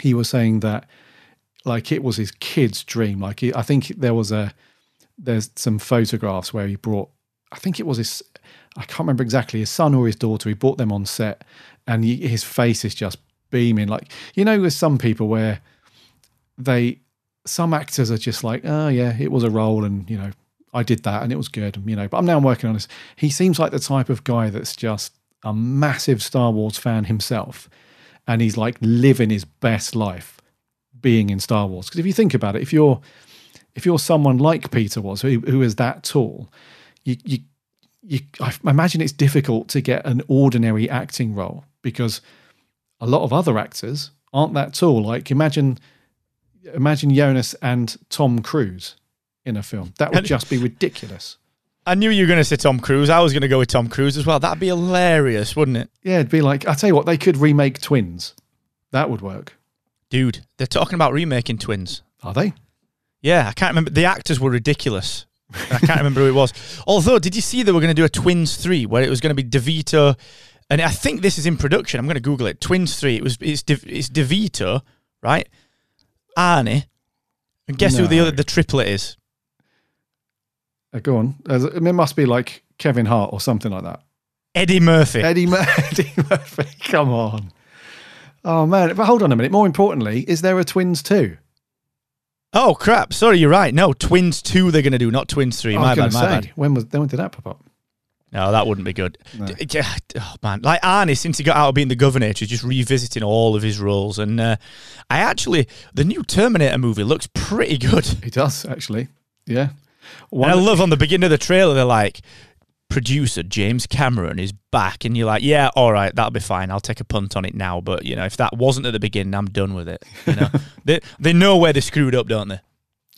He was saying that like it was his kid's dream. Like he, I think there was a there's some photographs where he brought. I think it was his. I can't remember exactly his son or his daughter. He brought them on set, and he, his face is just beaming. Like you know, with some people where they some actors are just like, oh yeah, it was a role, and you know, I did that, and it was good, you know. But I'm now working on this. He seems like the type of guy that's just a massive Star Wars fan himself, and he's like living his best life being in Star Wars. Because if you think about it, if you're if you're someone like Peter was, who, who is that tall, you you you I imagine it's difficult to get an ordinary acting role because a lot of other actors aren't that tall. Like imagine imagine Jonas and Tom Cruise in a film. That would just be ridiculous. I knew you were going to say Tom Cruise. I was going to go with Tom Cruise as well. That'd be hilarious, wouldn't it? Yeah, it'd be like I tell you what, they could remake Twins. That would work. Dude, they're talking about remaking Twins. Are they? Yeah, I can't remember. The actors were ridiculous. I can't remember who it was. Although, did you see they were going to do a Twins 3 where it was going to be DeVito? And I think this is in production. I'm going to Google it. Twins 3. It was it's, De, it's DeVito, right? Arnie. And guess who the other the triplet is? Uh, go on. Uh, It must be like Kevin Hart or something like that. Eddie Murphy. Eddie, Mur- Eddie Murphy. Come on. Oh man! But hold on a minute. More importantly, is there a Twins two? Oh crap! Sorry, you're right. No, Twins 2 they're going to do, not Twins 3. I My was bad, my say bad. when was when did that pop up? No, that wouldn't be good. No. D- Oh man, like Arnie, since he got out of being the governor, he's just revisiting all of his roles. And uh, I actually, the new Terminator movie looks pretty good. It does actually. Yeah. And I love on the beginning of the trailer, they're like, producer James Cameron is back. And you're like, yeah, all right, that'll be fine. I'll take a punt on it now. But, you know, if that wasn't at the beginning, I'm done with it. You know, they, they know where they screwed up, don't they?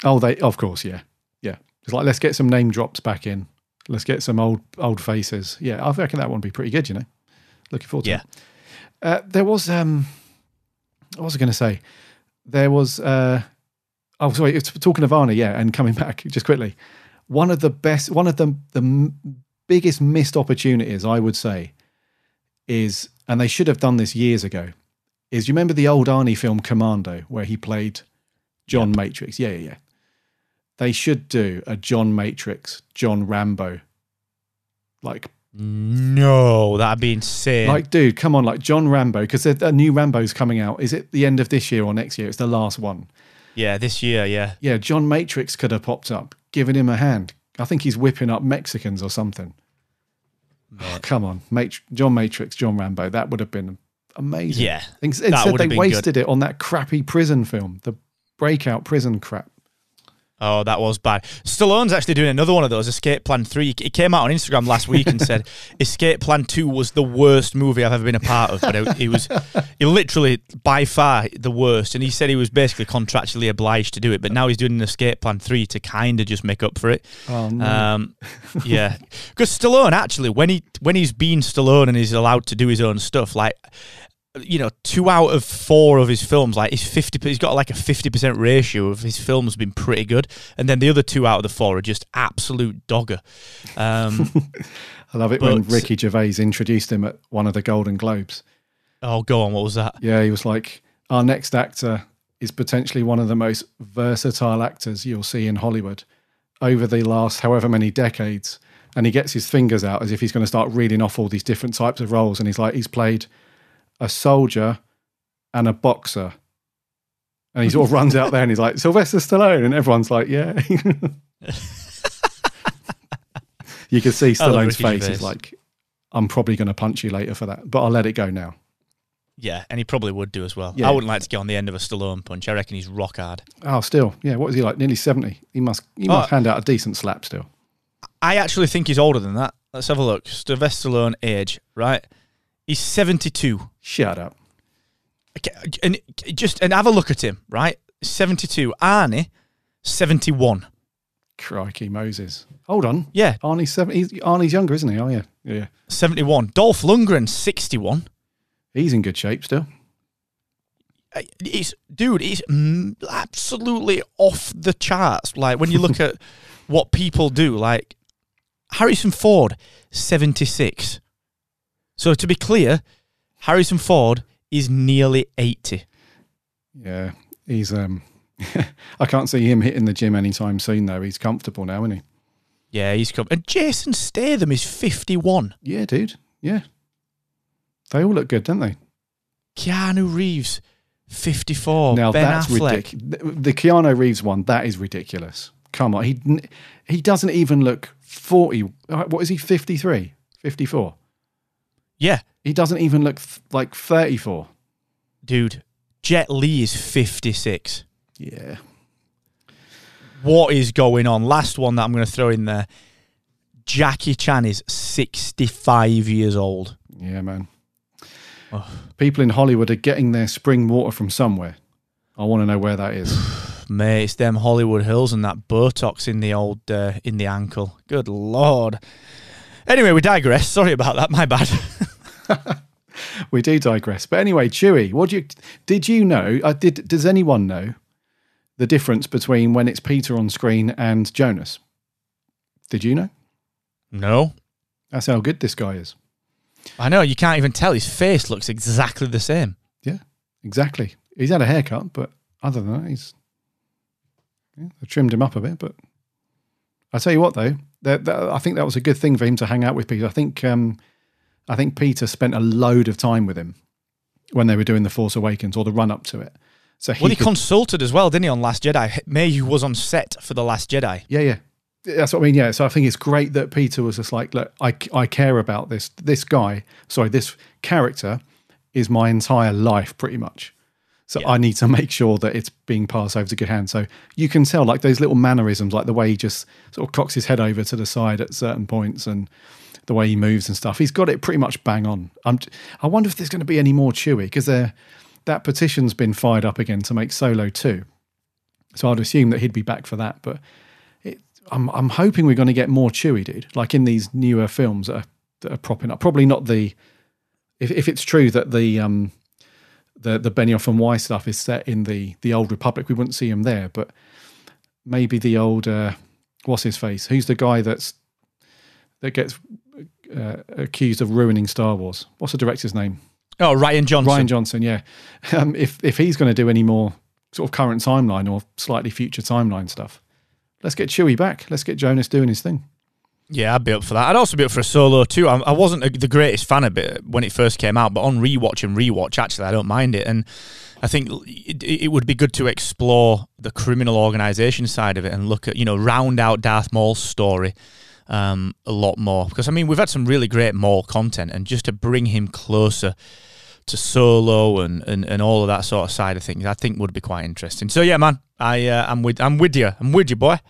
oh, they of course, yeah, yeah. It's like let's get some name drops back in. Let's get some old old faces. Yeah, I reckon that one would be pretty good. You know, looking forward to Yeah. it. Uh, there was um, what was I going to say? There was uh, oh sorry, it's talking of Arnie, yeah, and coming back just quickly. One of the best, one of the the biggest missed opportunities, I would say, is, and they should have done this years ago. Is you remember the old Arnie film Commando, where he played John Matrix? Yeah, yeah, yeah. They should do a John Matrix, John Rambo, like No, that'd be insane. like, dude, come on, like John Rambo, because a new Rambo's coming out. Is it the end of this year or next year? It's the last one. yeah, this year, yeah. Yeah, John Matrix could have popped up, giving him a hand. I think he's whipping up Mexicans or something. Oh, come on, Mat- John Matrix, John Rambo. That would have been amazing. Yeah, Instead, they wasted it on that crappy prison film, the breakout prison crap. Oh, that was bad. Stallone's actually doing another one of those, Escape Plan 3. He came out on Instagram last week and said Escape Plan 2 was the worst movie I've ever been a part of. But it, it was it literally by far the worst. And he said he was basically contractually obliged to do it. But now he's doing an Escape Plan 3 to kind of just make up for it. Oh no! Um, yeah, because Stallone actually, when he when he's been Stallone and he's allowed to do his own stuff, like you know, two out of four of his films, like he's fifty, he's got like a fifty percent ratio of his films been pretty good, and then the other two out of the four are just absolute dogger. Um, I love it when Ricky Gervais introduced him at one of the Golden Globes. oh, go on, what was that? Yeah, he was like, our next actor is potentially one of the most versatile actors you'll see in Hollywood over the last however many decades. And he gets his fingers out as if he's going to start reading off all these different types of roles. And he's like, he's played a soldier, and a boxer. And he sort of runs out there and he's like, Sylvester Stallone. And everyone's like, yeah. you can see Stallone's face. He's like, I'm probably going to punch you later for that, but I'll let it go now. Yeah, and he probably would do as well. Yeah. I wouldn't like to get on the end of a Stallone punch. I reckon he's rock hard. Oh, still. Yeah. What is he like? Nearly 70. He must, he Oh. must hand out a decent slap still. I actually think he's older than that. Let's have a look. Sylvester Stallone age, right? He's 72. Shut up. Okay, And just and have a look at him, right? 72. Arnie, 71. Crikey, Moses. Hold on. Yeah, Arnie's, seven, he's, Arnie's younger, isn't he? Oh, yeah. Yeah. 71. Dolph Lundgren, 61. He's in good shape still. It's dude, it's mm, absolutely off the charts. Like when you look at what people do, like Harrison Ford, 76. So to be clear, Harrison Ford is nearly 80. Yeah. He's, um, I can't see him hitting the gym anytime soon, though. He's comfortable now, isn't he? Yeah, he's come. And Jason Statham is 51. Yeah, dude. Yeah. They all look good, don't they? Keanu Reeves, 54. now ben that's ridiculous. The Keanu Reeves one, that is ridiculous. Come on, he he doesn't even look forty. uh, What is he? 53? 54? Yeah, He doesn't even look th- like thirty-four. dude. Jet Li is 56. Yeah, What is going on? Last one that I'm going to throw in there. Jackie Chan is 65 years old. yeah, man. Oh. People in Hollywood are getting their spring water from somewhere. I want to know where that is. Mate, it's them Hollywood Hills and that Botox in the old uh, in the ankle. Good lord. Anyway, we digress. Sorry about that. My bad. we do digress. But anyway, Chewy, what do you did you know? Uh, did does anyone know the difference between when it's Peter on screen and Jonas? Did you know? no, That's how good this guy is. I know you can't even tell. His face looks exactly the same. Yeah, exactly. He's had a haircut, but other than that, he's yeah, they trimmed him up a bit. But I tell you what, though, that, that, I think that was a good thing for him to hang out with Peter. I think um, I think Peter spent a load of time with him when they were doing the Force Awakens or the run up to it. So he Well, he could- consulted as well, didn't he, on Last Jedi? Mayhew was on set for the Last Jedi. Yeah, yeah. That's what I mean. Yeah. So I think it's great that Peter was just like, look, I, I care about this. This guy, sorry, this character is my entire life pretty much. So Yeah. I need to make sure that it's being passed over to good hands. So you can tell like those little mannerisms, like the way he just sort of cocks his head over to the side at certain points and the way he moves and stuff. He's got it pretty much bang on. I'm, I wonder if there's going to be any more Chewy because that petition's been fired up again to make Solo 2. So I'd assume that he'd be back for that. But it, I'm I'm hoping we're going to get more Chewy, dude. Like in these newer films that are, that are propping up. Probably not the if if it's true that the um the the Benioff and Weiss stuff is set in the the old Republic, we wouldn't see him there. But maybe the old uh, what's his face? Who's the guy that's that gets uh, accused of ruining Star Wars? What's the director's name? Oh, Rian Johnson. Rian Johnson, yeah. Um, if if he's going to do any more sort of current timeline or slightly future timeline stuff, let's get Chewie back. Let's get Jonas doing his thing. Yeah, I'd be up for that. I'd also be up for a solo too. I, I wasn't a, the greatest fan of it when it first came out, but on rewatch and rewatch, actually, I don't mind it. And I think it, it would be good to explore the criminal organization side of it and look at, you know, round out Darth Maul's story um, a lot more. Because, I mean, we've had some really great Maul content, and just to bring him closer to Solo and, and, and all of that sort of side of things, I think would be quite interesting. So, yeah, man, I, uh, I'm, with, I'm with you. I'm with you, boy.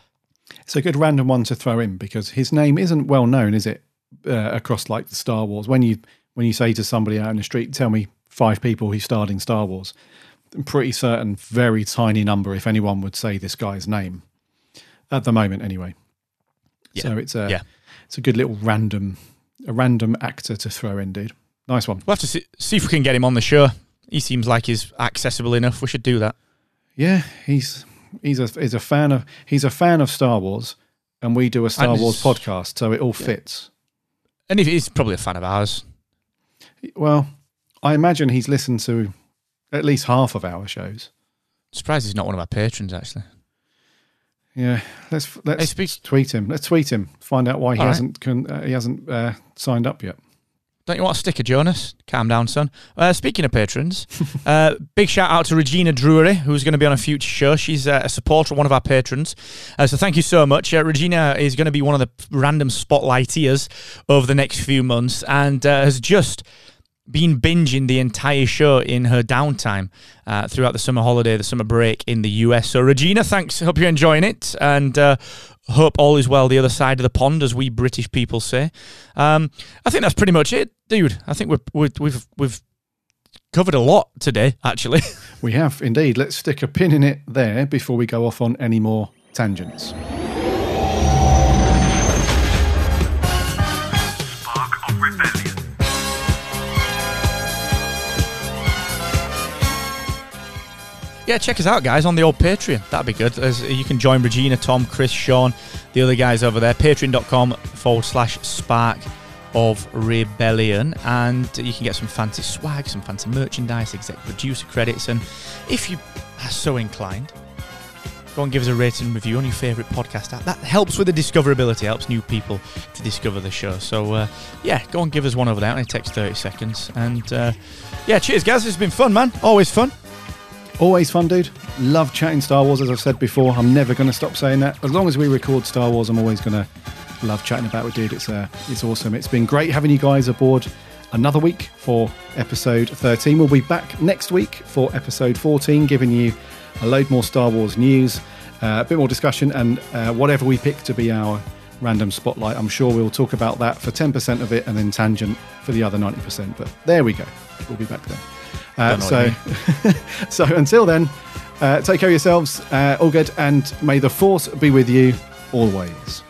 It's a good random one to throw in because his name isn't well known, is it? Uh, across like the Star Wars, when you when you say to somebody out in the street, "Tell me five people who starred in Star Wars," I'm pretty certain, very tiny number, if anyone would say this guy's name at the moment, anyway. Yeah. So it's a Yeah. it's a good little random a random actor to throw in, dude. Nice one. We'll have to see, see if we can get him on the show. He seems like he's accessible enough. We should do that. Yeah, he's he's a he's a fan of he's a fan of Star Wars, and we do a Star And Wars podcast, so it all fits. And he's probably a fan of ours. Well, I imagine he's listened to at least half of our shows. Surprised he's not one of our patrons, actually. Yeah, let's let's Hey, tweet him. Let's tweet him. Find out why he All right. hasn't con, uh, he hasn't uh, signed up yet. Don't you want a sticker, Jonas? Calm down, son. Uh, speaking of patrons, uh, big shout out to Regina Drury, who's going to be on a future show. She's uh, a supporter, one of our patrons. Uh, so thank you so much. Uh, Regina is going to be one of the random spotlighteers over the next few months and uh, has just been binging the entire show in her downtime uh, throughout the summer holiday, the summer break in the US. So, Regina, thanks. Hope you're enjoying it. And uh, hope all is well the other side of the pond, as we British people say. Um, I think that's pretty much it, dude. I think we're, we're, we've we've covered a lot today, actually. We have indeed. Let's stick a pin in it there before we go off on any more tangents. Spark of Rebellion. Yeah, check us out, guys, on the old Patreon. That'd be good. As you can join Regina, Tom, Chris, Sean, the other guys over there. Patreon.com forward slash spark of rebellion. And you can get some fancy swag, some fancy merchandise, exec producer credits. And if you are so inclined, go and give us a rating review on your favourite podcast app. That helps with the discoverability, helps new people to discover the show. So, uh, yeah, go and give us one over there. It only takes 30 seconds. And uh, yeah, cheers, guys. It's been fun, man. Always fun. Always fun, dude. Love chatting Star Wars, as I've said before. I'm never going to stop saying that. As long as we record Star Wars, I'm always going to love chatting about it, dude. It's uh, it's awesome. It's been great having you guys aboard another week for episode 13. We'll be back next week for episode 14, giving you a load more Star Wars news, uh, a bit more discussion, and uh, whatever we pick to be our random spotlight. I'm sure we'll talk about that for 10% of it and then tangent for the other 90%. But there we go. We'll be back then. Uh, so, so until then, uh, take care of yourselves. Uh, all good, and may the force be with you always.